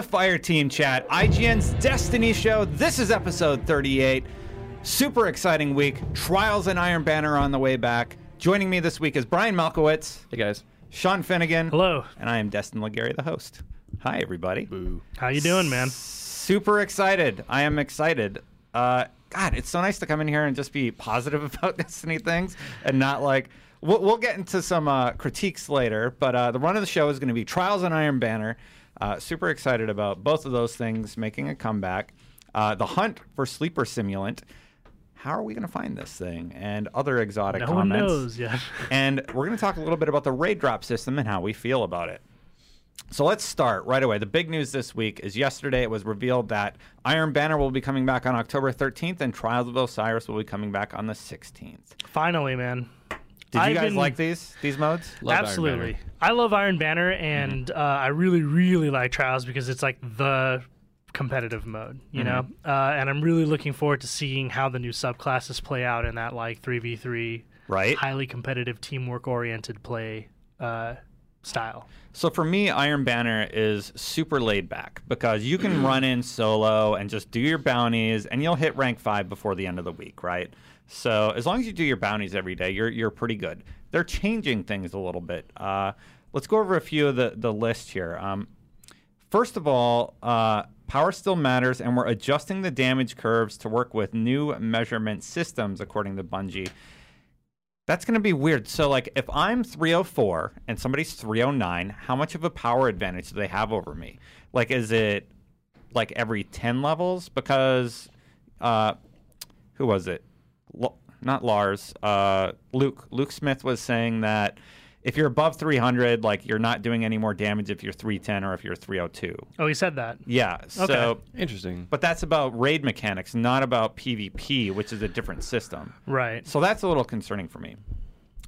Welcome to Fire Team Chat, IGN's Destiny Show. This is episode 38. Super exciting week. Trials and Iron Banner on the way back. Joining me this week is Brian Malkowitz, Hey guys. Sean Finnegan, Hello. and I am Destin Legarie, the host. Hi, everybody. How you doing, man? Super excited. I am excited. Uh, God, it's so nice to come in here and just be positive about Destiny things and not like. We'll, we'll get into some uh, critiques later, but uh, the run of the show is going to be Trials and Iron Banner. Uh, super excited about both of those things making a comeback. Uh, the hunt for Sleeper Simulant. How are we going to find this thing? And other exotic No one comments. knows yet. And we're going to talk a little bit about the raid drop system and how we feel about it. So let's start right away. The big news this week is yesterday it was revealed that Iron Banner will be coming back on October 13th and Trials of Osiris will be coming back on the 16th. Finally, man. Did you I've guys been- like these these modes? Love Absolutely. I love Iron Banner, and uh, I really, really like Trials because it's like the competitive mode, you know? Uh, and I'm really looking forward to seeing how the new subclasses play out in that like 3v3, Right. highly competitive, teamwork oriented play uh, style. So for me, Iron Banner is super laid back because you can run in solo and just do your bounties, and you'll hit rank five before the end of the week, right? So as long as you do your bounties every day, you're you're pretty good. They're changing things a little bit. Uh, let's go over a few of the the list here. Um, First of all, uh, power still matters, and we're adjusting the damage curves to work with new measurement systems, according to Bungie. That's going to be weird. So, like, if I'm 304 and somebody's 309, how much of a power advantage do they have over me? Like, is it like every 10 levels? Because, uh, who was it? L- not Lars. Uh, Luke. Luke Smith was saying that if you're above 300, like, you're not doing any more damage if you're 310 or if you're 302. Oh, he said that. Yeah. So, Okay. Interesting. but that's about raid mechanics, not about PvP, which is a different system. Right. So that's a little concerning for me.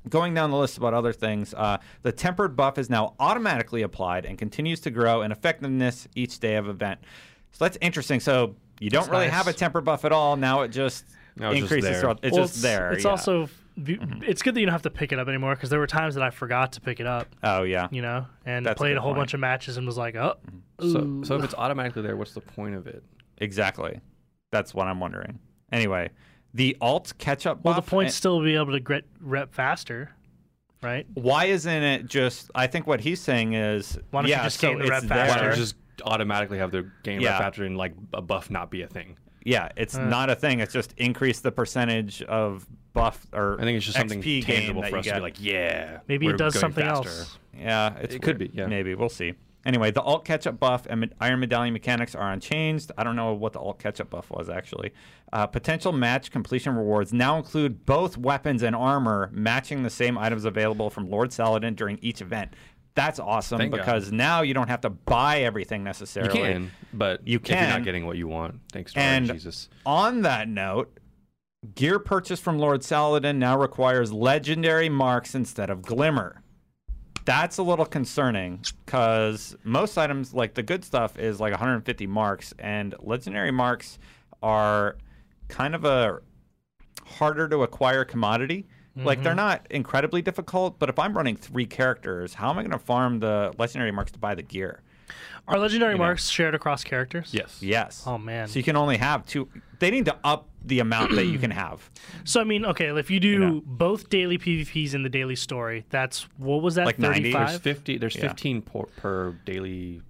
Going down the list about other things, uh, the tempered buff is now automatically applied and continues to grow in effectiveness each day of event. So that's interesting. So you don't That's really nice. have a tempered buff at all. Now it just Now it's just increases. there. throughout- It's Well, just there. It's yeah. also, it's good that you don't have to pick it up anymore because there were times that I forgot to pick it up. Oh yeah. you know, and That's played good a whole point. bunch of matches and was like, oh, So, ooh. so if it's automatically there, what's the point of it? Exactly. That's what I'm wondering. Anyway, the alt catch-up well, the point's eh, still be able to get rep faster, right? why isn't it just? I think what he's saying is, Why don't you just so gain the it's rep there. Why faster? don't you just automatically have the game Yeah. rep factor and like a buff not be a thing? Yeah, it's Uh. not a thing. It's just increase the percentage of buff or I think it's just something XP gain tangible for you us to be like, yeah. Maybe we're it does going something faster. else. yeah, it's It could be, yeah. Maybe we'll see. Anyway, the alt catch-up buff and Iron Medallion mechanics are unchanged. I don't know what the alt catch-up buff was actually. Uh, potential match completion rewards now include both weapons and armor matching the same items available from Lord Saladin during each event. That's awesome Thank God. because now you don't have to buy everything You necessarily. can, but You if you're not getting what you want, thanks to And Jesus. On that note, gear purchase from Lord Saladin now requires legendary marks instead of glimmer. That's a little concerning because most items, like the good stuff, is like 150 marks, and legendary marks are kind of a harder to acquire commodity. Like they're mm-hmm. not incredibly difficult, but if I'm running three characters, how am I going to farm the legendary marks to buy the gear? Are legendary You know. marks shared across characters? Yes. Yes. Oh man. So you can only have two. They need to up the amount that you can have. So I mean, okay, if you do know. both daily PvPs in the daily story, that's what was that? Like 90? There's fifty. There's Yeah. fifteen per, per daily.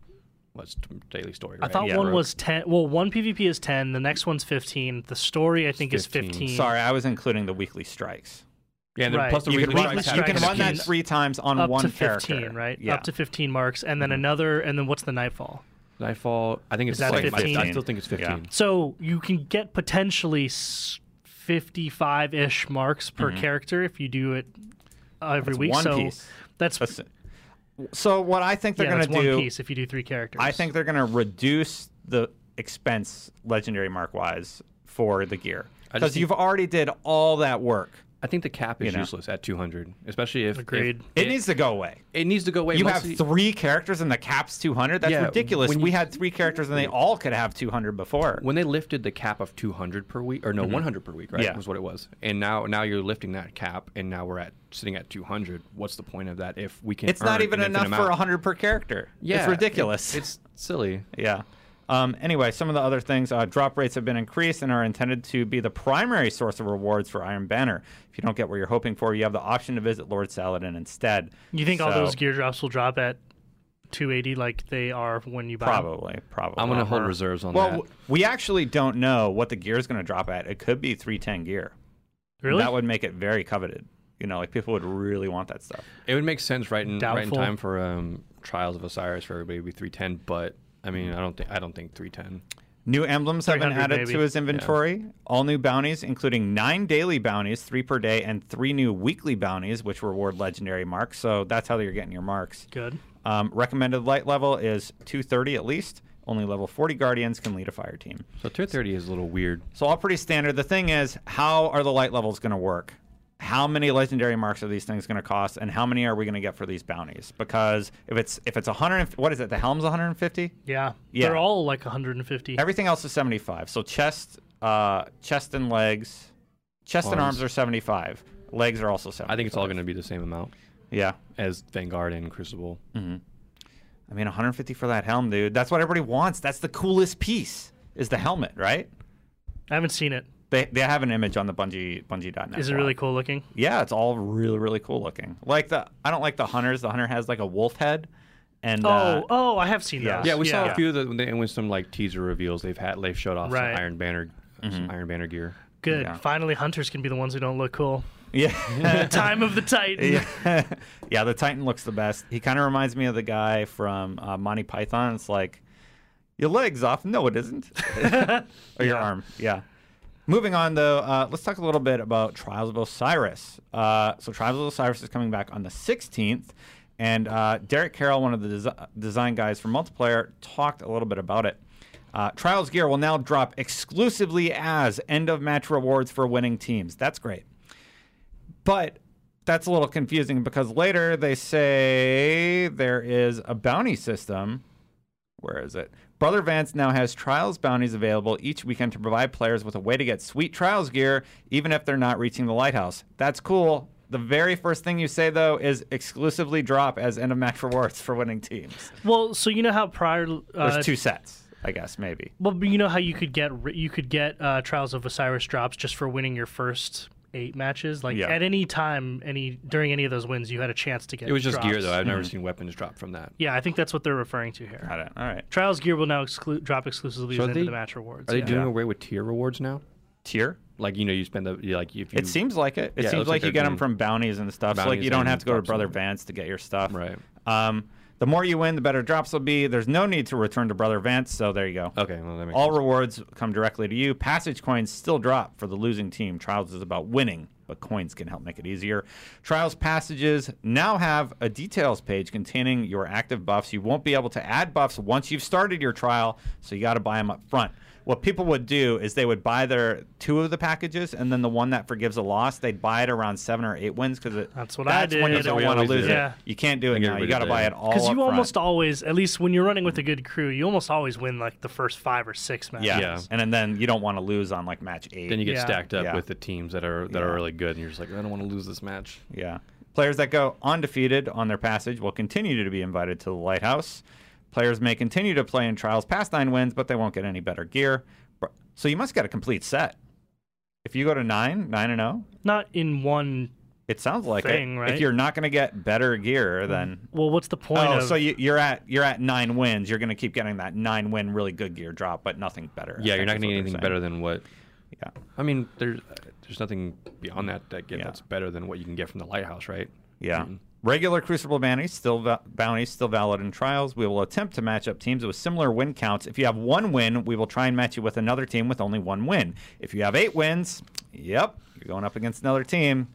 What's daily story? I thought Yeah, one was ten. Well, one PvP is ten. The next one's fifteen. The story I think is fifteen. Sorry, I was including the weekly strikes. Yeah, and then Right. plus the You can run, weekly you can run that is three times on up one to fifteen, character. right? Yeah. Up to fifteen marks, and then mm-hmm. another, and then what's the nightfall? Nightfall. I think it's that like, 15? I, still think it's Yeah. 15. So you can get potentially 55 ish marks per mm-hmm. character if you do it every That's week. one so piece. that's That's- so what I think they're yeah, going to do one piece if you do three characters. I think they're going to reduce the expense legendary mark wise for the gear because you've already did all that work. I think the cap is You know. useless at 200, especially if if Agreed. It needs to go away. it needs to go away. You have three characters and the cap's 200. That's Yeah, ridiculous. when we had three characters and they all could have 200 before. when they lifted the cap of 200 per week or no 100 per week right Mm-hmm. Yeah. was what it was and now now you're lifting that cap and now we're at sitting at 200 what's the point of that if we can it's not even an infinite enough for 100 per character. yeah it's ridiculous. it- it's silly Yeah. Um, anyway, some of the other things uh, drop rates have been increased and are intended to be the primary source of rewards for Iron Banner. If you don't get what you're hoping for, you have the option to visit Lord Saladin instead. you think all those gear drops will drop at 280 like they are when you buy them? Probably, probably. i'm gonna hold Uh-huh. reserves on Well, that w- we actually don't know what the gear is going to drop at. It could be 310 gear. Really? That would make it very coveted. You know, like people would really want that stuff. it would make sense right in right in time for um trials of osiris for everybody to be 310 but i mean i don't think i don't think 310 New emblems have been added maybe. to his inventory. All new bounties, including nine daily bounties, three per day, and three new weekly bounties, which reward legendary marks. So that's how you're getting your marks. Good. Um, recommended light level is 230 at least. Only level 40 guardians can lead a fire team. so 230 is a little weird So all pretty standard. The thing is, how are the light levels going to work? How many legendary marks are these things going to cost, and how many are we going to get for these bounties? Because if it's if it's 100, what is it? The helm's 150. Yeah. Yeah. They're all like 150. Everything else is 75. So chest, uh, chest and legs, chest and Arms. arms are 75. Legs are also 75. i think it's all going to be the same amount Yeah. as vanguard and crucible I mean, 150 for that helm, dude. That's what everybody wants. That's the coolest piece. Is the helmet, right? I haven't seen it. They, they have an image on the Bungie Bungie.net. Is it blog. really cool looking? Yeah, it's all really really cool looking. Like the I don't like the hunters. The hunter has like a wolf head, and Oh, uh, oh, I have seen yeah. those. yeah we saw Yeah. a few of the when with some like teaser reveals they've had they've showed off Right. some iron banner some iron banner gear Good. Yeah. Finally, hunters can be the ones who don't look cool. yeah. Time of the Titan. yeah, yeah. The Titan looks the best. He kind of reminds me of the guy from uh, Monty Python. It's like your legs off. No, it isn't. or your Yeah. arm. Yeah. Moving on though, uh, let's talk a little bit about Trials of Osiris. Uh, so Trials of Osiris is coming back on the 16th, and uh, Derek Carroll, one of the desi- design guys for multiplayer, talked a little bit about it. Uh, Trials gear will now drop exclusively as end of match rewards for winning teams. That's great. But that's a little confusing because later they say there is a bounty system. Where is it? Brother Vance now has trials bounties available each weekend to provide players with a way to get sweet trials gear, even if they're not reaching the lighthouse. That's cool. The very first thing you say though is exclusively drop as end of match rewards for winning teams. Well, so you know how prior There's uh, two sets, I guess maybe. Well, but you know how you could get you could get uh, Trials of Osiris drops just for winning your first eight matches. Like Yeah. at any time, any during any of those wins, you had a chance to get. It was just gear though. I've never seen weapons drop from that. Yeah, I think that's what they're referring to here. Got it. All right. Trials gear will now exclu- drop exclusively So as into they- the match rewards. Are they yeah. doing Yeah. away with tier rewards now? Tier. Like you know, you spend the you, like if you It seems like it. It Yeah, it seems looks like, like you get them from bounties and stuff. So like you don't have to go to Brother Vance to get your stuff. right. Um, the more you win, the better drops will be. There's no need to return to Brother Vance, so there you go. Okay, well that makes All sense. rewards come directly to you. Passage coins still drop for the losing team. Trials is about winning, but coins can help make it easier. Trials passages now have a details page containing your active buffs. You won't be able to add buffs once you've started your trial, so you got to buy them up front. What people would do is they would buy their two of the packages, and then the one that forgives a loss, they'd buy it around seven or eight wins because That's what I that's when you don't want to lose did. it. Yeah. You can't do it think now. You got to buy it all Because you front. almost always, at least when you're running with a good crew, you almost always win like the first five or six matches. yeah. Yeah. and then, then you don't want to lose on like match eight. Then you get Yeah. stacked up Yeah. with the teams that are that Yeah. are really good, and you're just like, I don't want to lose this match. Yeah. Players that go undefeated on their passage will continue to be invited to the lighthouse. Players may continue to play in trials past nine wins, but they won't get any better gear. So you must get a complete set. If you go to nine, nine and zero, Not in one. it sounds like Thing, it. right? If you're not going to get better gear, then Well, what's the point oh, of? so you, you're at you're at nine wins. You're going to keep getting that nine win really good gear drop, but nothing better. Yeah, you're not is going to get anything better than what. Yeah. I mean, there's there's nothing beyond that that get Yeah. that's better than what you can get from the lighthouse, right? Yeah. Mhm. Regular Crucible bounties still va- bounties still valid in trials. We will attempt to match up teams with similar win counts. If you have one win, we will try and match you with another team with only one win. If you have eight wins, yep, you're going up against another team.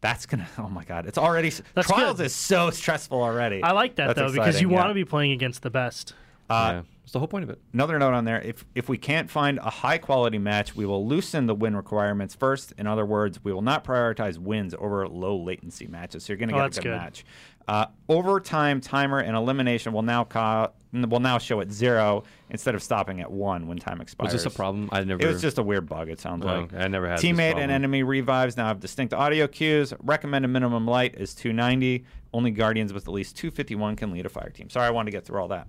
That's gonna. Oh my God! It's already That's trials good. is so stressful already. I like that That's though because exciting, you yeah. want to be playing against the best. Uh, yeah. That's the whole point of it. Another note on there: if if we can't find a high quality match, we will loosen the win requirements first. In other words, we will not prioritize wins over low latency matches. So you're going to Oh, get that's a good, good. match. Uh, overtime timer and elimination will now co- will now show at zero instead of stopping at one when time expires. Was this a problem? I never. It was just a weird bug. It sounds Oh, like. I never had this Teammate and enemy revives now have distinct audio cues. Recommended minimum light is 290. Only guardians with at least 251 can lead a fire team. Sorry, I wanted to get through all that.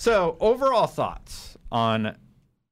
So, overall thoughts on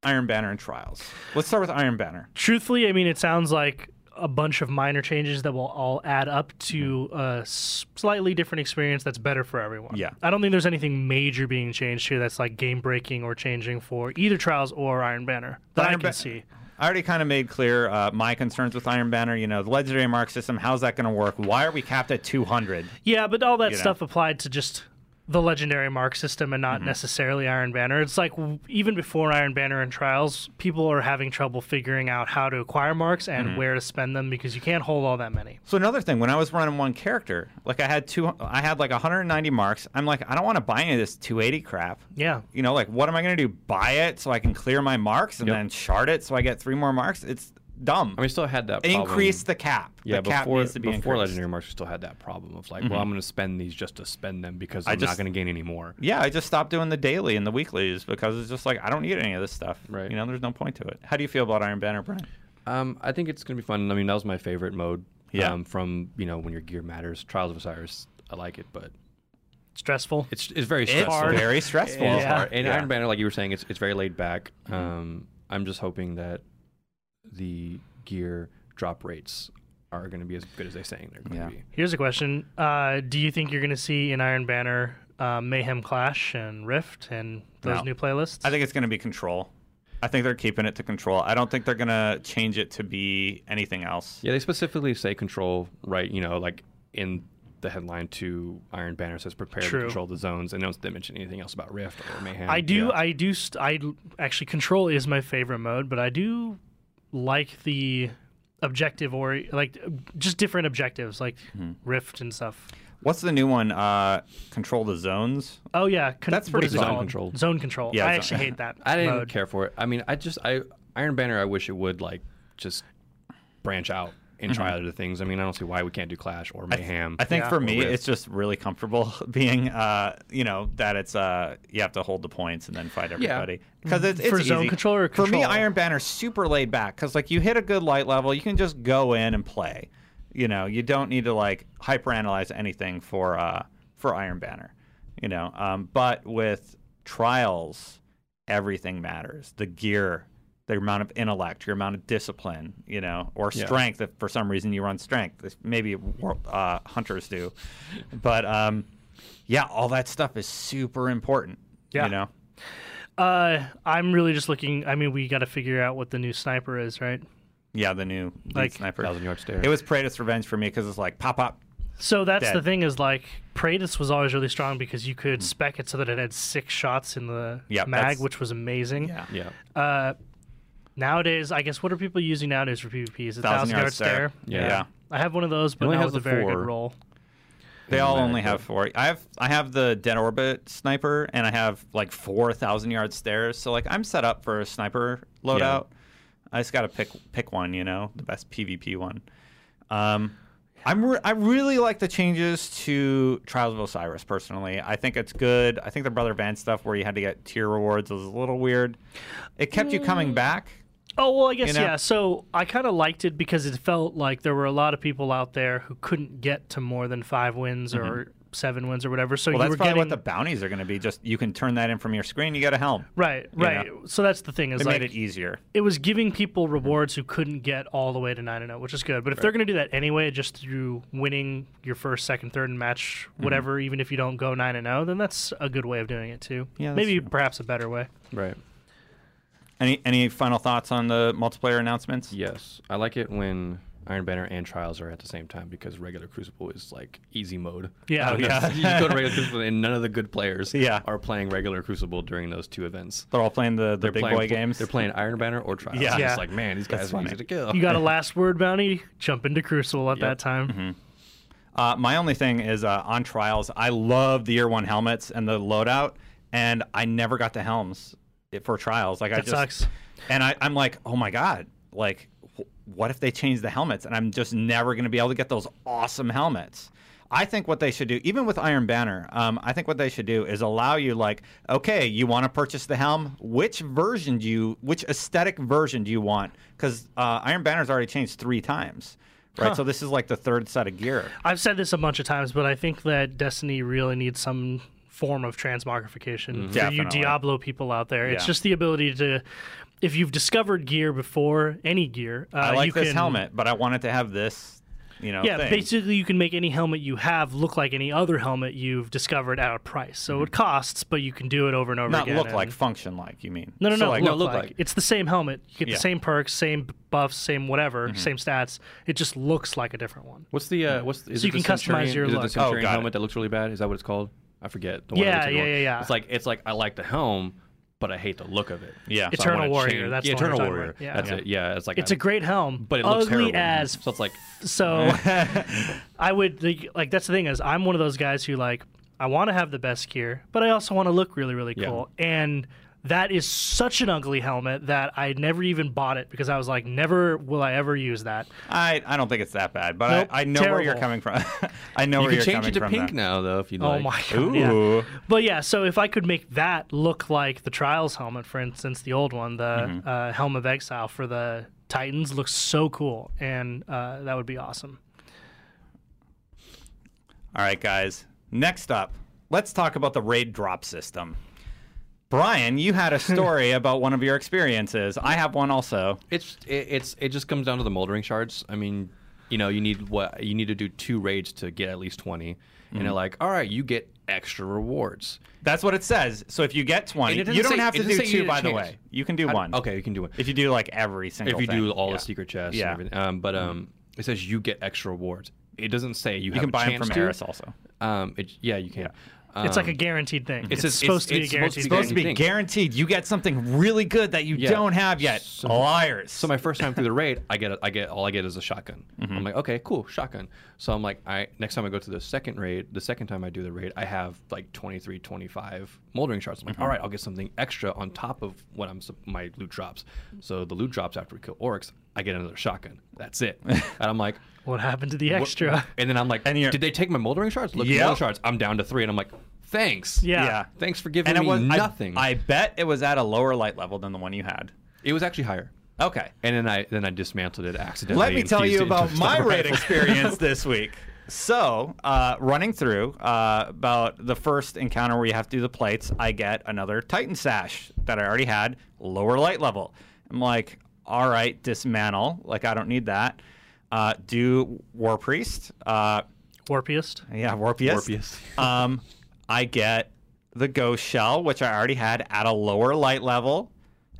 Iron Banner and Trials. Let's start with Iron Banner. Truthfully, I mean, it sounds like a bunch of minor changes that will all add up to a slightly different experience that's better for everyone. Yeah. I don't think there's anything major being changed here that's like game breaking or changing for either Trials or Iron Banner that I Iron can Ba- see. I already kind of made clear uh, my concerns with Iron Banner. You know, the legendary mark system. How's that going to work? Why are we capped at 200? Yeah, but all that You know. stuff applied to just the legendary mark system and Mm-hmm. not necessarily Iron Banner. It's like w- even before Iron Banner and Trials, people are having trouble figuring out how to acquire marks and Mm-hmm. where to spend them because you can't hold all that many. So another thing, when I was running one character, like I had two, I had like 190 marks. I'm like, I don't want to buy any of this 280 crap. Yeah. You know, like what am I going to do? Buy it so I can clear my marks and Yep. then shard it so I get three more marks? It's dumb. I mean, we still had that. Problem. Increase the cap. Yeah, the cap before needs to be before increased. legendary marks, we still had that problem of like, well, I'm going to spend these just to spend them because I I'm just- not going to gain any more. Yeah, I just stopped doing the daily and the weeklies because it's just like I don't need any of this stuff. Right. You know, there's no point to it. How do you feel about Iron Banner, Brian? Um, I think it's going to be fun. I mean, that was my favorite mode. Yeah. Um, from you know when your gear matters, Trials of Osiris, I like it, but Stressful. it's it's very It's stressful. very stressful. Yeah. And Yeah. Iron Banner, like you were saying, it's it's very laid back. Mm-hmm. Um, I'm just hoping that the gear drop rates are going to be as good as they're saying they're going to Yeah. be. Here's a question: uh, Do you think you're going to see in Iron Banner uh, Mayhem Clash and Rift and those No. new playlists? I think it's going to be control. I think they're keeping it to control. I don't think they're going to change it to be anything else. Yeah, they specifically say control, right? You know, like in the headline to Iron Banner says prepare True. to control the zones, and they don't mention anything else about Rift or Mayhem. I do. Yeah. I do. St- I actually control is my favorite mode, but I do like the objective or like just different objectives like Mm-hmm. Rift and stuff. What's the new one? Uh, control the zones. Oh yeah, con- That's pretty is zone called? control. Zone control. Yeah, I zone- actually hate that. I didn't mode. care for it. I mean, I just I Iron Banner. I wish it would like just branch out and try other things. I mean, I don't see why we can't do Clash or Mayhem. I think Yeah. for me, Rift. it's just really comfortable being, uh, you know, that it's uh, you have to hold the points and then fight everybody because it's, it's For zone easy. control or For me, control? Iron Banner's super laid back because like you hit a good light level, you can just go in and play. You know, you don't need to like hyperanalyze anything for uh, for Iron Banner. You know, um, but with trials, everything matters. The gear. The amount of intellect, your amount of discipline, you know, or Yeah. strength. If for some reason you run strength, maybe uh, hunters do, but um, yeah, all that stuff is super important. Yeah. You know, Uh, I'm really just looking. I mean, we got to figure out what the new sniper is, right? yeah, the new Like- sniper. thousand yard stare. It was Praedyth's Revenge for me because it's like pop pop. So that's the thing is like Praedyth's was always really strong because you could spec it so that it had six shots in the Yeah, mag, which was amazing. Yeah. yeah. Uh, nowadays, I guess what are people using nowadays for PvP? Is it Thousand thousand Yard yard Stare. stare? Yeah. Yeah. I have one of those, but only not has with a the very four. good roll. They all only have four. I have I have the Dead Orbit sniper and I have like four thousand yard stares. So like I'm set up for a sniper loadout. I just got to pick pick one. You know, the best PvP one. Um, I'm re- I really like the changes to Trials of Osiris personally. I think it's good. I think the Brother Vance stuff where you had to get tier rewards was a little weird. It kept you coming back. Oh well, I guess You know? yeah. So I kind of liked it because it felt like there were a lot of people out there who couldn't get to more than five wins or seven wins or whatever. So Mm-hmm. Well, you that's probably getting what the bounties are going to be. Just you can turn that in from your screen. You get a helm. right, right. So that's the thing is They like made it easier. it was giving people rewards who couldn't get all the way to 9 and 0, which is good. But if they're going to do that anyway, just through winning your first, second, third, and match, Mm-hmm. whatever, even if you don't go 9 and 0, then that's a good way of doing it too. Yeah, Maybe true. perhaps a better way. Right. Any any final thoughts on the multiplayer announcements? Yes, I like it when Iron Banner and Trials are at the same time because regular Crucible is like easy mode. Yeah. Oh, yeah. you go to regular Crucible and none of the good players Yeah. are playing regular Crucible during those two events. They're all playing the, the They're big playing, boy games. They're playing Iron Banner or Trials. Yeah. Yeah. It's like, man, these guys That's are funny. easy to kill. You got a last word bounty? Jump into Crucible at Yep. that time. Mm-hmm. Uh, my only thing is uh, on trials, I love the year one helmets and the loadout, and I never got the helms i- for trials. Like I just, sucks. and I, I'm like, oh my god, like, what if they change the helmets, and I'm just never going to be able to get those awesome helmets. I think what they should do, even with Iron Banner, um, I think what they should do is allow you, like, okay, you want to purchase the helm. Which version do you, which aesthetic version do you want? Because uh, Iron Banner's already changed three times, right? Huh. So this is like the third set of gear. I've said this a bunch of times, but I think that Destiny really needs some form of transmogrification for you Diablo people out there. It's just the ability to, if you've discovered gear before, any gear, uh, I like you this can, helmet, but I want it to have this, you know, Yeah, thing. basically, you can make any helmet you have look like any other helmet you've discovered at a price. So it costs, but you can do it over and over Mm-hmm. Not look and- like, function like. You mean? No, no, So, no. like, look, no, look like. like. It's the same helmet. You get Yeah. the same perks, same buffs, same whatever, Mm-hmm. same stats. It just looks like a different one. What's the uh, what's is So it you the can customize Centurion- your is it look. the Oh, Centurion got it. helmet that looks really bad? Is that what it's called? I forget. The one that Yeah, looks yeah, yeah, yeah. It's like it's like I like the helm, but I hate the look of it. Yeah. So Eternal wanna Warrior, change- that's yeah, the Eternal Warrior. Yeah. That's Yeah. it. Yeah, it's like It's a great helm, but it looks ugly as. So it's like So I would like, like that's the thing is I'm one of those guys who like I want to have the best gear, but I also want to look really really Yeah. cool. And that is such an ugly helmet that I never even bought it because I was like, never will I ever use that. I, I don't think it's that bad, but Nope, I, I know where you're coming from. I know you where can you're change it to pink there. now though if you Oh like. Oh, my god! Yeah. Ooh. But yeah, so if I could make that look like the Trials helmet, for instance, the old one, the Mm-hmm. uh, Helm of Exile for the Titans, looks so cool, and uh, that would be awesome. All right, guys. Next up, let's talk about the raid drop system. Brian, you had a story about one of your experiences. I have one also. It's it, it's it just comes down to the moldering shards. I mean, you know, you need what you need to do two raids to get at least 20 and they're like, all right, you get extra rewards. That's what it says. So if you get 20, And it doesn't you don't say- have to do two, by the way. You can do I- one. okay, you can do one. If you do like every single if you thing. do all Yeah. the secret chests Yeah. and everything. Um, but um, it says you get extra rewards. It doesn't say you, You have can buy them from to. Eris also. Um, it, yeah, you can. It's like a Um, guaranteed thing. It's, it's- supposed to be a it's supposed guaranteed to be It's supposed to be thing. guaranteed. You get something really good that you Yeah. don't have yet. So- Liars. So my first time through the raid, I get a, I get all I get is a shotgun. Mm-hmm. I'm like, okay, cool, shotgun. So I'm like, I next time I go to the second raid, the second time I do the raid, I have like 23, 25 moldering shards. I'm like, Mm-hmm. all right, I'll get something extra on top of what I'm my loot drops. So the loot drops after we kill Oryx, I get another shotgun. That's it. and I'm like, what happened to the what- extra? And then I'm like, And did they take my moldering shards? Look, Yep. moldering shards. I'm down to three, and I'm like, thanks. Yeah. yeah. Thanks for giving And it me was nothing. I, bet it was at a lower light level than the one you had. it was actually higher. Okay. And then I then I dismantled it accidentally. Let me tell you about my raid experience this week. So, uh, running through uh, about the first encounter where you have to do the plates, I get another Titan Sash that I already had, lower light level. I'm like, all right, dismantle. Like, I don't need that. Uh, do War Priest. Uh, Warpiest. yeah, Warpiest. Warpiest. um, I get the Ghost Shell, which I already had at a lower light level.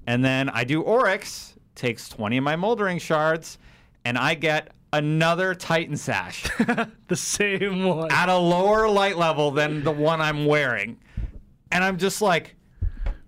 And then I do Oryx, takes 20 of my Moldering Shards, and I get another Titan Sash The same one. at a lower light level than the one I'm wearing. And I'm just like,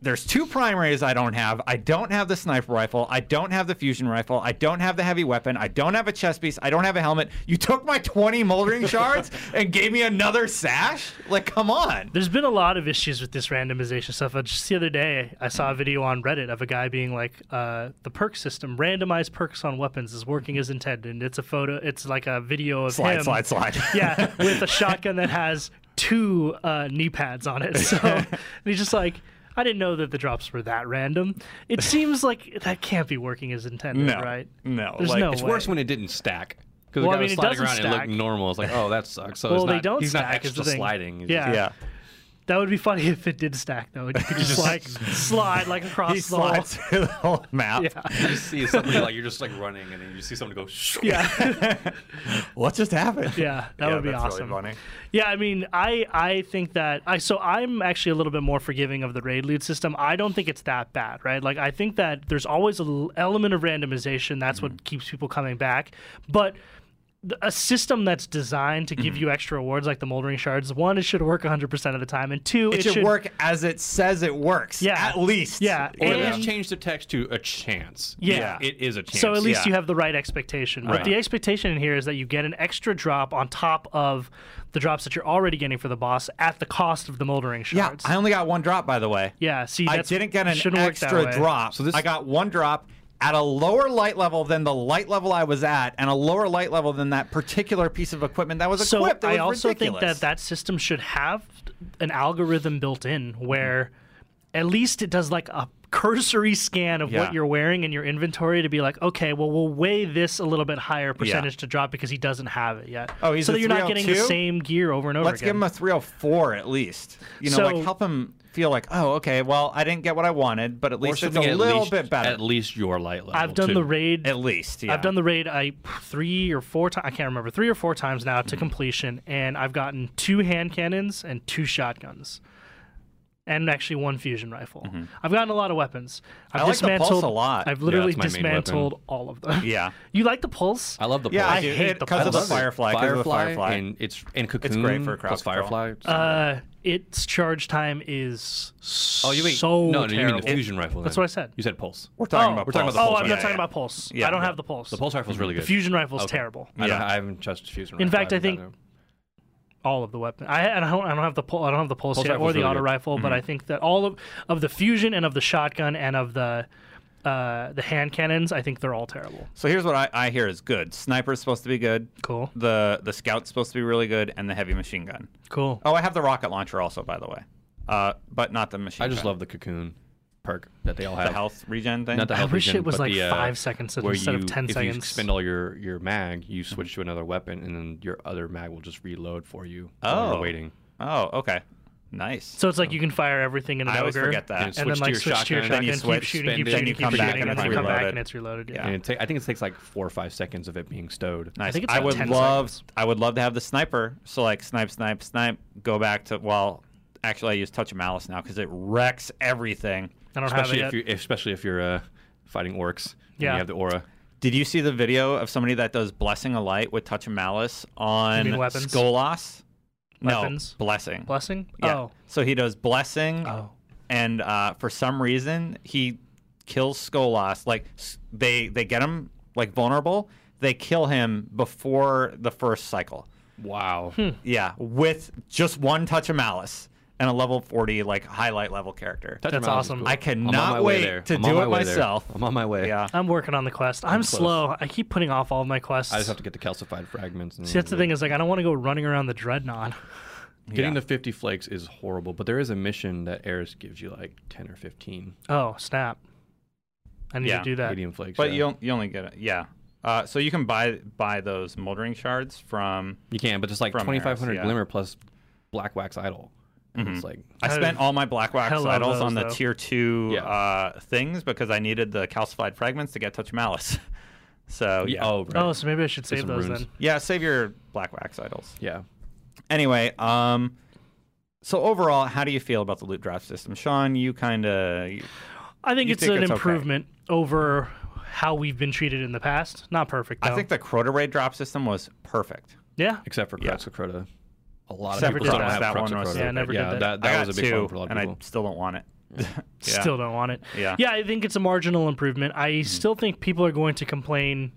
there's two primaries I don't have. I don't have the sniper rifle. I don't have the fusion rifle. I don't have the heavy weapon. I don't have a chest piece. I don't have a helmet. You took my 20 moldering shards and gave me another sash? Like, come on. There's been a lot of issues with this randomization stuff. Just the other day, I saw a video on Reddit of a guy being like, uh, "The perk system, randomized perks on weapons, is working as intended." And it's a photo. It's like a video of Slide, him, slide, slide. yeah, with a shotgun that has two uh, knee pads on it. So and he's just like, I didn't know that the drops were that random. It seems like that can't be working as intended, No. right? No. There's like, no It's way. worse when it didn't stack. Because Well, the I mean, was it sliding doesn't around and it stack. looked normal. It's like, oh, that sucks. So Well, it's they don't he's not stack is the extra thing. sliding. He's Yeah. just- Yeah. That would be funny if it did stack though. and You could just like slide like across He the whole. slides through the whole map. Yeah. You see something like you're just like running, and then you see someone go. Yeah. What just happened? Yeah, that Yeah, would be that's really awesome. funny. Yeah, I mean, I I think that I so I'm actually a little bit more forgiving of the raid loot system. I don't think it's that bad, right? Like I think that there's always an element of randomization. That's Mm-hmm. what keeps people coming back. But th- a system that's designed to Mm-hmm. give you extra awards like the moldering shards, one, it should work 100% of the time, and two, It, should, work as it says it works. Yeah. At least. Yeah, Or at and- least change the text to a chance. Yeah. it is a chance. So at least yeah. you have the right expectation. But the expectation in here is that you get an extra drop on top of the drops that you're already getting for the boss at the cost of the moldering shards Yeah. shards. I only got one drop, by the way. yeah, see, I didn't get an shouldn't work that extra drop. So this- I got one drop at a lower light level than the light level I was at, and a lower light level than that particular piece of equipment that was So equipped. It I was also ridiculous. think that that system should have an algorithm built in where at least it does like a cursory scan of Yeah. what you're wearing in your inventory to be like, okay, well, we'll weigh this a little bit higher percentage to drop because he doesn't have it yet. Oh, he's so that you're not getting the oh same gear over and over again. Let's again. give him a 304 at least. You know, So- like help him feel like, oh, okay, well, I didn't get what I wanted, but at least it's a at little least, bit better. At least your light level. I've done too. the raid At least, yeah. I've done the raid I three or four times. I can't remember three or four times now Mm-hmm. to completion, and I've gotten two hand cannons and two shotguns, and actually one fusion rifle. I've gotten a lot of weapons. I've Mm-hmm. I like the Pulse dismantled a lot. I've literally that's my main weapon. dismantled all of them. Yeah. you like the pulse? I love the Yeah, pulse. I hate hate the because of the Pulse. Firefly. 'cause of the Firefly, Firefly. and it's and cocoon It's great for crowd plus control. Firefly. Uh, its charge time is oh, you mean so no? No, you mean the fusion rifle? That's what I said. You said pulse. We're talking oh, about we're talking Pulse. about the oh, pulse I'm rifle. not talking Yeah, about pulse. Yeah, I don't yeah. have the pulse. The pulse rifle is really good. The fusion rifle's Okay. terrible. I, Yeah. I haven't touched fusion. In rifle. fact, I haven't think done it. All of the weapons. I, I don't I don't have the pul- I don't have the pulse, Pulse yet or the really auto good. rifle, but I think that all of of the fusion and of the shotgun and of the uh, the hand cannons, I think they're all terrible. So here's what I, I hear is good. Sniper's supposed to be good. Cool, The the scout's supposed to be really good, and the heavy machine gun. cool. Oh, I have the rocket launcher also, by the way, uh, but not the machine. I just gun. love the cocoon perk that they all have. the health regen thing. Not the I health wish regen, it was like the, uh, five seconds instead you, of ten if seconds. you spend all your, your mag, you switch to another weapon, and then your other mag will just reload for you while Oh. you're waiting. oh, okay, nice. so it's like you can fire everything in an I always ogre, forget that. And and then switch to like your switch to your shotgun, then you shotgun, keep switch, shooting, keep shooting, keep come back and and then you come back reloaded. and it's reloaded. Yeah. And it ta- I think it takes like four or five seconds of it being stowed. Nice. think it's I would love. seconds. I would love to have the sniper. So like snipe, snipe, snipe. Go back to well. Actually, I use touch of malice now because it wrecks everything. I don't have it Especially yet. if you, especially if you're uh, fighting orcs. and Yeah. You have the aura. Did you see the video of somebody that does blessing a light with touch of malice on mean weapons? Skolas? Weapons? No, blessing. Blessing. Yeah. Oh. So he does blessing, Oh. and uh, for some reason he kills Skolas. Like they they get him like vulnerable. They kill him before the first cycle. Wow. Hmm. Yeah, with just one touch of malice and a level forty like highlight level character. Touch That's of Malice is awesome. cool. I cannot on my way wait there. to I'm do on my it way there. myself. I'm on my way. Yeah. I'm working on the quest. I'm, close. slow. I keep putting off all of my quests. I just have to get the calcified fragments. And See, that's the thing is like I don't want to go running around the Dreadnaught. Getting Yeah. the 50 flakes is horrible, but there is a mission that Eris gives you like 10 or 15 Oh snap! I need Yeah. to do that. medium flakes. But yeah. you you only get it. Yeah. Uh, so you can buy buy those moldering shards from. You can, but it's like 2500 yeah. glimmer plus black wax idol. And It's like I I spent all my black wax idols those, on the though. tier two Yeah. uh, things because I needed the calcified fragments to get touch malice. so yeah. oh right. Oh, so maybe I should save some those runes. then. Yeah, save your black wax idols. yeah. Anyway, um, so overall, how do you feel about the loot drop system, Sean? You kind of I think it's think an it's okay? improvement over how we've been treated in the past. Not perfect. Though. I think the Crota raid drop system was perfect. yeah. Except for Yeah. Crux Crota. A lot Except of people for don't have that Crux one was- Yeah, I never yeah, did that. that. I was got a big two, problem for a lot of and people. I still don't want it. yeah. Still don't want it. Yeah. Yeah, I think it's a marginal improvement. I still think people are going to complain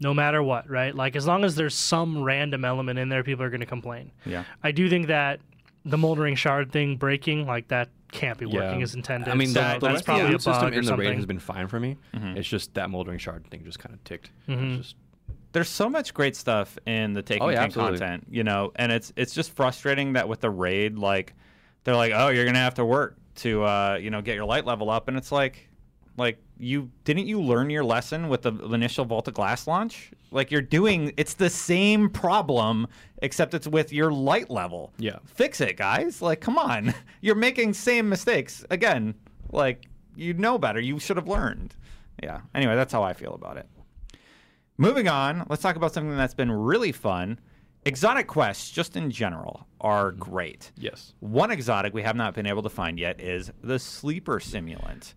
no matter what, right? Like as long as there's some random element in there, people are going to complain. Yeah. I do think that the moldering shard thing breaking like that can't be Yeah. working as intended. I mean, so the, the that's probably the a loot system bug or in the raid has been fine for me. Mm-hmm. It's just that moldering shard thing just kind of ticked. Mhm. It's just There's so much great stuff in the Taking Oh, yeah, King absolutely. content, you know, and it's it's just frustrating that with the raid, like they're like, oh, you're gonna have to work to uh, you know get your light level up, and it's like, like you didn't you learn your lesson with the initial Vault of Glass launch? Like you're doing, it's the same problem except it's with your light level. Yeah. fix it, guys. Like, come on, you're making same mistakes again. Like you know better. You should have learned. Yeah. Anyway, that's how I feel about it. Moving on, let's talk about something that's been really fun. Exotic quests, just in general, are mm-hmm. great. Yes. One exotic we have not been able to find yet is the sleeper simulant.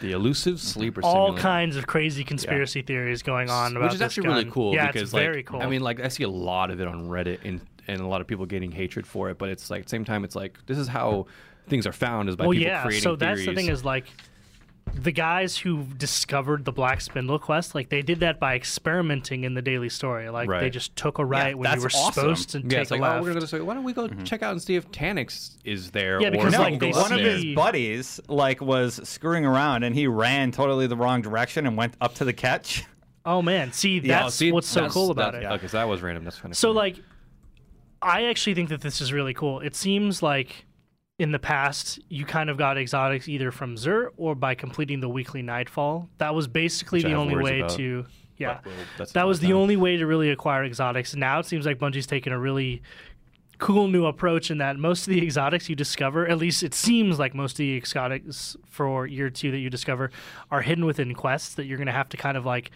The elusive sleeper All simulant. kinds of crazy conspiracy theories going on about which is this actually gun. really cool Yeah, because it's like very cool. I mean like I see a lot of it on Reddit and and a lot of people getting hatred for it, but it's like at the same time it's like this is how things are found is by well, people yeah. creating So that's the thing is like the guys who discovered the black spindle quest, like they did that by experimenting in the daily story. Like they just took a right when you were awesome. supposed to yeah, take it's like a oh left. we're gonna say why don't we go mm-hmm. check out and see if Taniks is there Yeah, or because, no, like, they one of his buddies like was screwing around and he ran totally the wrong direction and went up to the ketch. Oh man, see Yeah, that's see, what's so that's- cool about that- it. Oh, okay, so that was random. That's kind of So like, I actually think that this is really cool. It seems like in the past you kind of got exotics either from Xur or by completing the weekly Nightfall. That was basically Which the only way about. to yeah. Well, that was the only way to really acquire exotics. Now it seems like Bungie's taken a really cool new approach in that most of the exotics you discover, at least it seems like most of the exotics for year two that you discover, are hidden within quests that you're going to have to kind of like,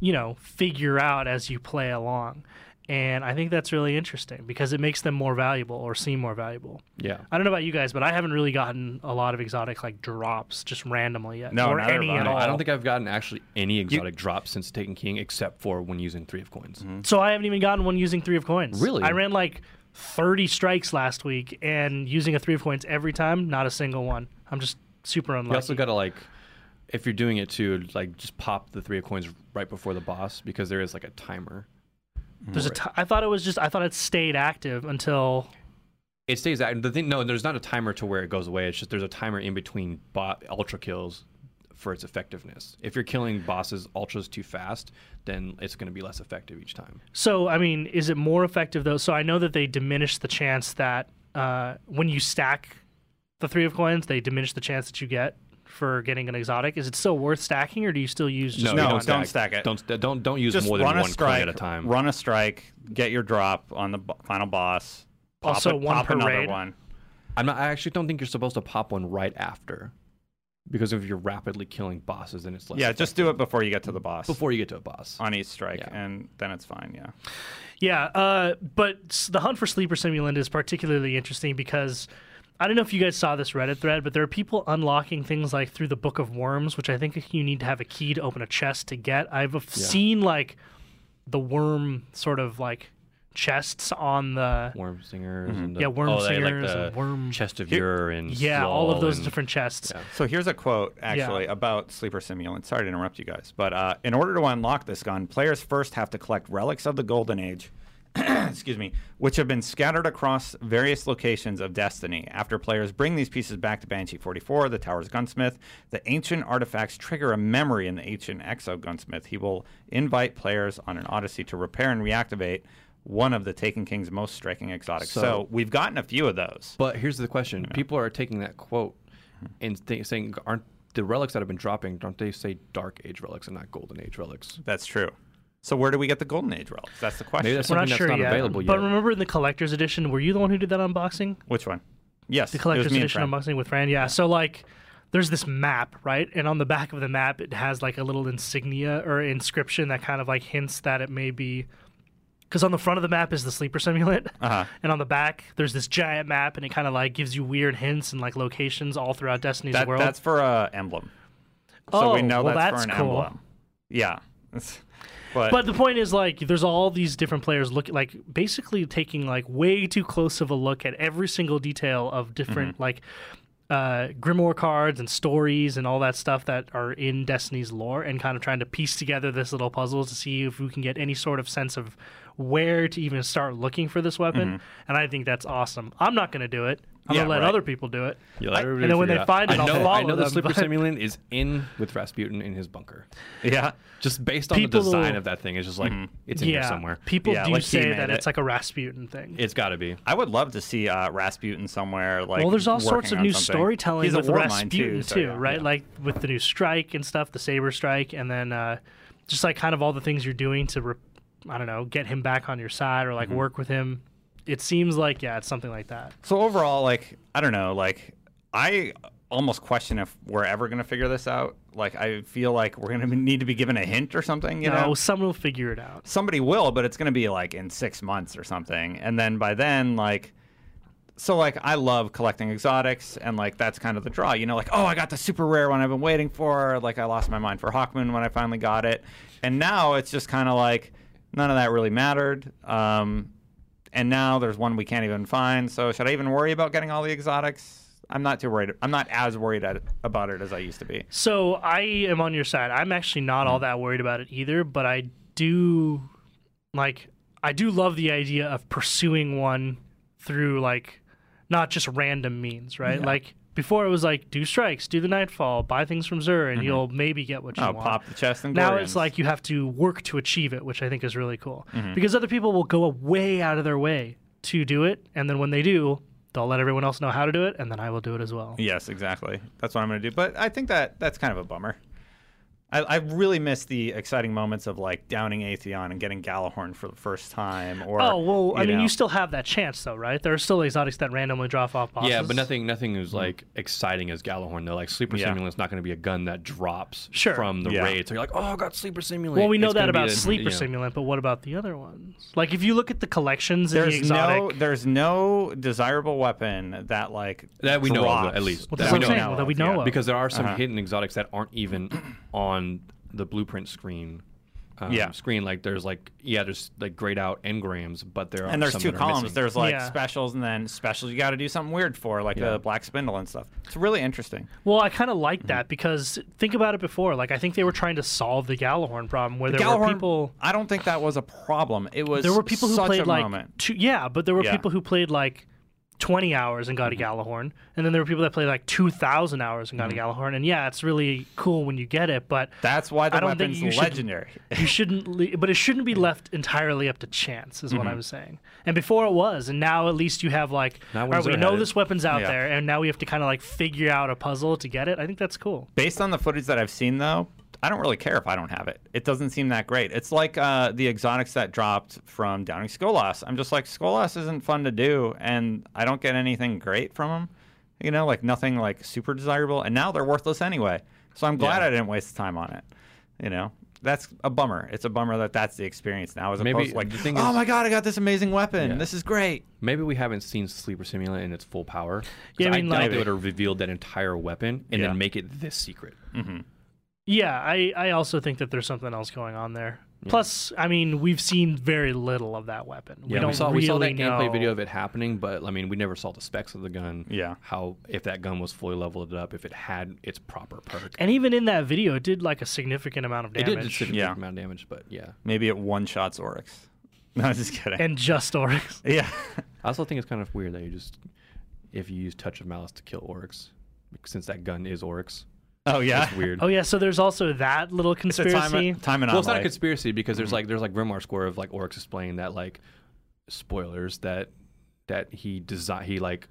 you know, figure out as you play along. And I think that's really interesting because it makes them more valuable or seem more valuable. yeah. I don't know about you guys, but I haven't really gotten a lot of exotic like drops just randomly yet, No, or neither any have at I. all. I don't think I've gotten actually any exotic drops since Taken King except for when using three of coins. Mm-hmm. So I haven't even gotten one using three of coins. Really? I ran like 30 strikes last week and using a three of coins every time, not a single one. I'm just super unlucky. You also got to like, if you're doing it too, like just pop the three of coins right before the boss because there is like a timer. There's a t- I thought it was just I thought it stayed active until It stays active. The thing, no, there's not a timer to where it goes away. It's just there's a timer in between bot ultra kills for its effectiveness. If you're killing bosses ultras too fast, then it's going to be less effective each time. So I mean, is it more effective though? So I know that they diminish the chance that uh, when you stack the three of coins, they diminish the chance that you get for getting an exotic. Is it still worth stacking, or do you still use just No, one? you don't stack it. Don't don't don't use Just more than run one a coin strike at a time. Run a strike, get your drop on the b- final boss. Pop Also, a- one pop per another raid? one. I'm not. I actually don't think you're supposed to pop one right after, because if you're rapidly killing bosses, then it's less. Yeah, just do it before you get to the boss. before you get to a boss. on each strike, Yeah. and then it's fine. Yeah. Yeah, uh, but the hunt for sleeper simulant is particularly interesting because I don't know if you guys saw this Reddit thread, but there are people unlocking things like through the Book of Worms, which I think you need to have a key to open a chest to get. I've seen like the worm sort of like chests on the Worm singers and the, Yeah, worm oh, they like singers the and worm- chest of Here- and yeah, all of those and- different chests. Yeah. So here's a quote actually about Sleeper Simulant. Sorry to interrupt you guys, but uh, in order to unlock this gun, players first have to collect relics of the Golden Age. excuse me, which have been scattered across various locations of Destiny. After players bring these pieces back to Banshee 44, the Tower's gunsmith, the ancient artifacts trigger a memory in the ancient Exo gunsmith. He will invite players on an odyssey to repair and reactivate one of the Taken King's most striking exotics. So, So- we've gotten a few of those. But here's the question: People are taking that quote and th- saying, "Aren't the relics that have been dropping? Don't they say Dark Age relics and not Golden Age relics?" That's true. So where do we get the Golden Age relics? That's the question. Maybe that's We're not something that's sure not yet. available but yet. remember in the collector's edition, were you the one who did that unboxing? Which one? Yes, The it was collector's me and edition Fran. unboxing with Fran. Yeah. So like, there's this map, right? And on the back of the map, it has like a little insignia or inscription that kind of like hints that it may be. Because on the front of the map is the sleeper simulant, Uh-huh. and on the back there's this giant map, and it kind of like gives you weird hints and like locations all throughout Destiny's That, world. that's for a emblem. So Oh, we know well, that's, that's for an cool. emblem. Yeah. It's- But, But the point is, like, there's all these different players look like basically taking like way too close of a look at every single detail of different Mm-hmm. like uh, grimoire cards and stories and all that stuff that are in Destiny's lore, and kind of trying to piece together this little puzzle to see if we can get any sort of sense of where to even start looking for this weapon. Mm-hmm. And I think that's awesome. I'm not going to do it. I'm Yeah, gonna let right. other people do it. You let everybody and then when they out. find it, I I'll know, I follow know the them, sleeper but- simulant is in with Rasputin in his bunker. Yeah. Just based on People- the design of that thing, it's just like it's in yeah, here somewhere. people Yeah, do like say that it. it's like a Rasputin thing. It's got to be. I would love to see uh, Rasputin somewhere. Like, well, there's all sorts of new something. storytelling He's with Warmind, Rasputin so too, yeah, right? yeah. Like with the new strike and stuff, the saber strike, and then uh, just like kind of all the things you're doing to, re- I don't know, get him back on your side or Mm-hmm. like work with him. It seems like yeah, it's something like that. So overall, like I don't know, like I almost question if we're ever going to figure this out. Like I feel like we're going to need to be given a hint or something. You no, know, someone will figure it out. somebody will, but it's going to be like in six months or something, and then by then, like. So like I love collecting exotics and like that's kind of the draw, you know, like oh I got the super rare one I've been waiting for, like I lost my mind for Hawkmoon when I finally got it, and now it's just kind of like none of that really mattered, um, and now there's one we can't even find. So should I even worry about getting all the exotics? I'm not too worried. I'm not as worried at, about it as I used to be. So I am on your side. I'm actually not all mm. that worried about it either, but I do like I do love the idea of pursuing one through like not just random means, right? Like before it was like do strikes, do the nightfall, buy things from Xur, and you'll maybe get what you Oh, want. pop the chest and now it's like you have to work to achieve it, which I think is really cool. Mm-hmm. Because other people will go way out of their way to do it, and then when they do, they'll let everyone else know how to do it, and then I will do it as well. Yes, exactly. That's what I'm going to do. But I think that that's kind of a bummer. I, I really miss the exciting moments of like downing Atheon and getting Gjallarhorn for the first time. Or Oh well, I mean, you still have that chance, though, right? There are still exotics that randomly drop off bosses. Yeah, but nothing nothing is like exciting as Gjallarhorn though. Like Sleeper Yeah. Simulant's not going to be a gun that drops Sure. from the Yeah. raid. So you're like, oh, I got Sleeper Simulant. Well, we know It's that about the- Sleeper you know. Simulant, but what about the other ones? Like, if you look at the collections in there's the exotic, no there's no desirable weapon that like That we know of, at least. Well, That we what know I'm saying, of, that we know yeah. of. Because there are some Uh-huh. hidden exotics that aren't even on the blueprint screen. Um, Yeah. screen like there's like yeah there's like grayed out engrams but there are and there's some two that columns. There's like Yeah. specials and then specials you got to do something weird for, like Yeah. the black spindle and stuff. It's really interesting. well, I kind of like Mm-hmm. that because think about it before. Like, I think they were trying to solve the Gjallarhorn problem, where there were Gjallarhorn, people. I don't think that was a problem. It was There were people who played like two, yeah, but there were Yeah. people who played like 20 hours and got Mm-hmm. a Gjallarhorn, and then there were people that played like 2,000 hours and got Mm-hmm. a Gjallarhorn. And yeah, it's really cool when you get it, but That's why the I don't think weapon's you should- legendary. you shouldn't le- but it shouldn't be left entirely up to chance is what Mm-hmm. i was saying and before it was and now at least you have like Now all right, we know had it. this weapon's out Yeah. there and now we have to kind of like figure out a puzzle to get it i think that's cool Based on the footage that I've seen, though, I don't really care if I don't have it. It doesn't seem that great. It's like uh, the exotics that dropped from Downing Skolas. I'm just like, Skolas isn't fun to do, and I don't get anything great from them. You know, like nothing like super desirable, and now they're worthless anyway. So I'm glad Yeah. I didn't waste time on it. You know, that's a bummer. It's a bummer that that's the experience now, as Maybe opposed to like, the thing oh is- my god, I got this amazing weapon. Yeah. This is great. maybe we haven't seen Sleeper Simulant in its full power. Yeah, I I, mean, doubt like- they would have revealed that entire weapon and Yeah. then make it this secret yeah i i also think that there's something else going on there plus i mean we've seen very little of that weapon we yeah don't we saw really we saw that know gameplay video of it happening but I mean we never saw the specs of the gun Yeah. how if that gun was fully leveled up if it had its proper perk and even in that video it did like a significant amount of damage. it did a significant Yeah. amount of damage but yeah Maybe it one shots Oryx. No, I'm just kidding. and just oryx yeah. I also think it's kind of weird that you just if you use Touch of Malice to kill Oryx since that gun is Oryx Oh yeah. it's weird oh yeah so there's also that little It's a conspiracy time, time and well, it's not a conspiracy because Mm-hmm. there's like there's like Grimoire score of like Oryx explaining that like spoilers that that he design he like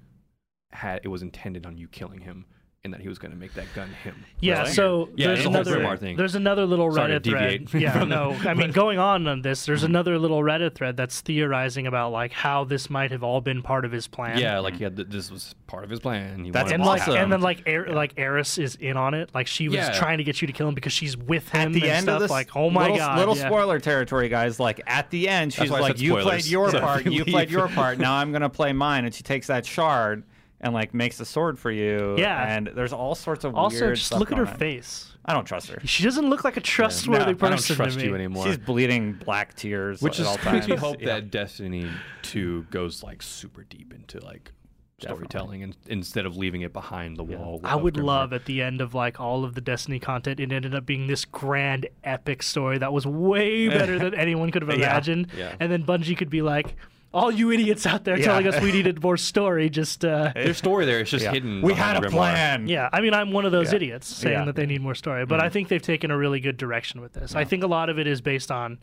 had it was intended on you killing him and that he was going to make that gun him. Yeah, Really? so Yeah, there's it's another Grimoire thing. there's another little Sorry to Reddit thread. Yeah, no, I mean going on on this, there's mm-hmm. another little Reddit thread that's theorizing about like how this might have all been part of his plan. Yeah, like he had th- this was part of his plan. He That's and it like awesome. and then like Ar- like Eris is in on it. Like she was Yeah. trying to get you to kill him because she's with him At the and end stuff. of this, like oh my little, god, little yeah. spoiler territory, guys. Like at the end, she's why like, "You played your part. you You played your part. Now I'm gonna play mine." And she takes that shard and like makes a sword for you. Yeah. And there's all sorts of Also, weird just stuff look at her going on. face. I don't trust her. She doesn't look like a trustworthy No, I I don't person trust to me. you anymore. She's bleeding black tears, Which at is all makes me hope Yeah. that Destiny 2 goes like super deep into like storytelling and instead of leaving it behind the wall. I would Grimoire. love at the end of like all of the Destiny content, it ended up being this grand epic story that was way better than anyone could have Yeah. imagined. Yeah. And then Bungie could be like, all you idiots out there Yeah. telling us we needed more story, just uh, There's story there. It's just Yeah. hidden. We had a Grimoire. plan. yeah. I mean, I'm one of those Yeah. idiots saying Yeah. Mm-hmm. that they need more story, but I think they've taken a really good direction with this. I think a lot of it is based on.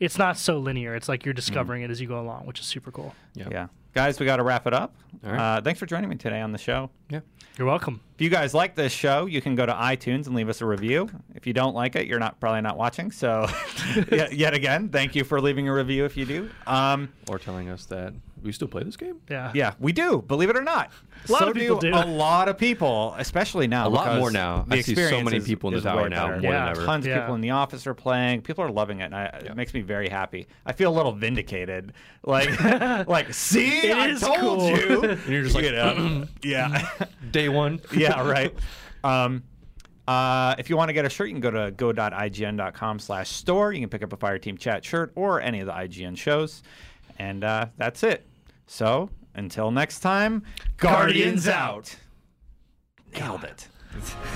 It's not so linear. It's like you're discovering it as you go along, which is super cool. Yeah. Yeah. Guys, we got to wrap it up. All right. Uh, thanks for joining me today on the show. Yeah. You're welcome. If you guys like this show, you can go to iTunes and leave us a review. If you don't like it, you're not probably not watching. So, yet, yet again, thank you for leaving a review if you do. Um, Or telling us that we still play this game. Yeah. yeah, we do. Believe it or not, A lot so of people do. A lot of people, especially now. A lot more now. The I see so many is- people in the is tower now, better. more than yeah, ever. Tons of Yeah. people in the office are playing. People are loving it, and I, it makes me very happy. I feel a little vindicated. Like, like, see, It I is told cool. you. And you're just like, You know? yeah. day one. yeah, right. Um, uh, if you want to get a shirt, you can go to go.ign.com slash store. You can pick up a Fireteam Chat shirt or any of the IGN shows. And uh, that's it. So until next time, Guardians, Guardians out. Nailed it.